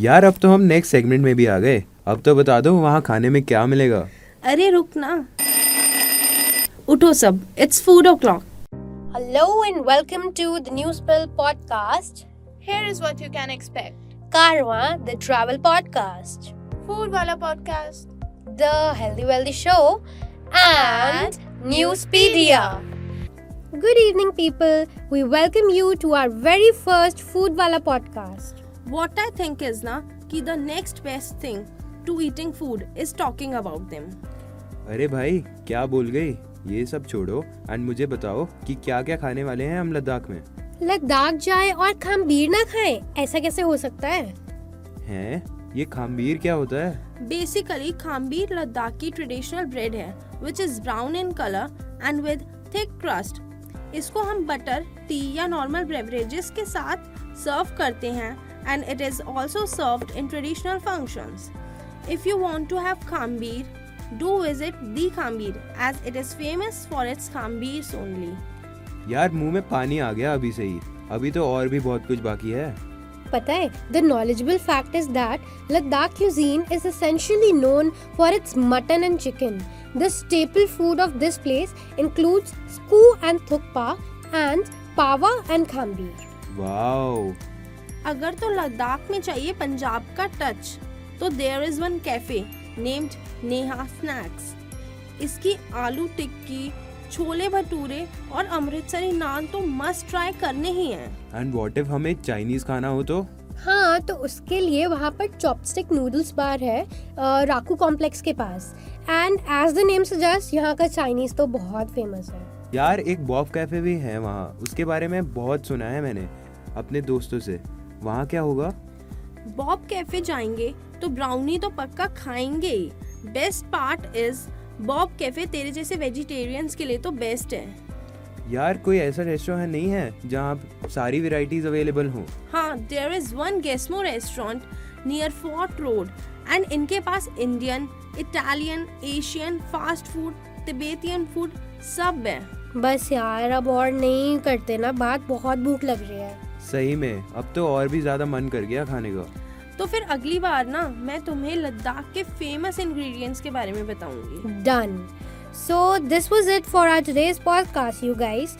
यार अब तो हम नेक्स्ट सेगमेंट में भी आ गए। अब तो बता दो वहाँ खाने में क्या मिलेगा? अरे रुक ना। उठो सब। It's food o'clock hello and welcome to the news pill podcast here is what you can expect Karwa the travel podcast food वाला podcast the healthy wealthy show and Newspedia good evening people we welcome you to our very first food वाला podcast What I think is na कि the next best thing to eating food is talking about them. अरे भाई क्या बोल गई? ये सब छोड़ो एंड मुझे बताओ कि क्या क्या खाने वाले हैं हम लद्दाख में। लद्दाख जाए और खम्बीर ना खाए ऐसा कैसे हो सकता है? हैं? ये खामबीर क्या होता है? बेसिकली खामबीर लद्दाख की ट्रेडिशनल ब्रेड है which is brown in colour and with thick crust इसको हम बटर टी या नॉर्मल बेवरेजेस के साथ सर्व करते हैं। And it is also served in traditional functions if you want to have khambir do visit the Khambir as it is famous for its Khambirs only. यार मुंह में पानी आ गया अभी से ही अभी तो और भी बहुत कुछ बाकी है पता है the knowledgeable fact is that Ladakh cuisine is essentially known for its mutton and chicken. The staple food of this place includes skoo and thukpa and pawa and khambir. Wow अगर तो लद्दाख में चाहिए पंजाब का टच तो there is one cafe named Neha snacks इसकी आलू टिक्की छोले भटूरे और अमृतसरी नान तो must try करने ही हैं। एंड व्हाट इफ़ हमें चाइनीज़ खाना हो तो? हाँ तो उसके लिए वहाँ पर चॉपस्टिक नूडल्स बार है राकू कॉम्प्लेक्स के पास। And as the name suggest यहाँ का चाइनीज़ तो बहुत फ़ेमस है। यार एक बॉब कैफ़े भी है वहाँ। उसके बारे में बहुत सुना है मैंने अपने दोस्तों से। वहाँ क्या होगा? बॉब कैफ़े जाएँगे तो ब्राउनी तो पक्का खाएँगे ही। Best part is Bob cafe तेरे जैसे वेजिटेरियंस के लिए तो बेस्ट है। यार कोई ऐसा रेस्टोरेंट नहीं है जहाँ सारी वेराइटीज अवेलेबल हो। हाँ there is one Gesmo restaurant near Fort Road and इनके पास Indian Italian Asian fast food Tibetan food सब है। बस यार अब और नहीं करते ना बात बहुत भूख लग रही है। सही में। अब तो और भी ज़्यादा मन कर गया खाने का। तो फिर अगली बार ना मैं तुम्हें लद्दाख के फ़ेमस इंग्रेडिएंट्स के बारे में बताऊँगी। Done so this was it for our today's podcast you guys.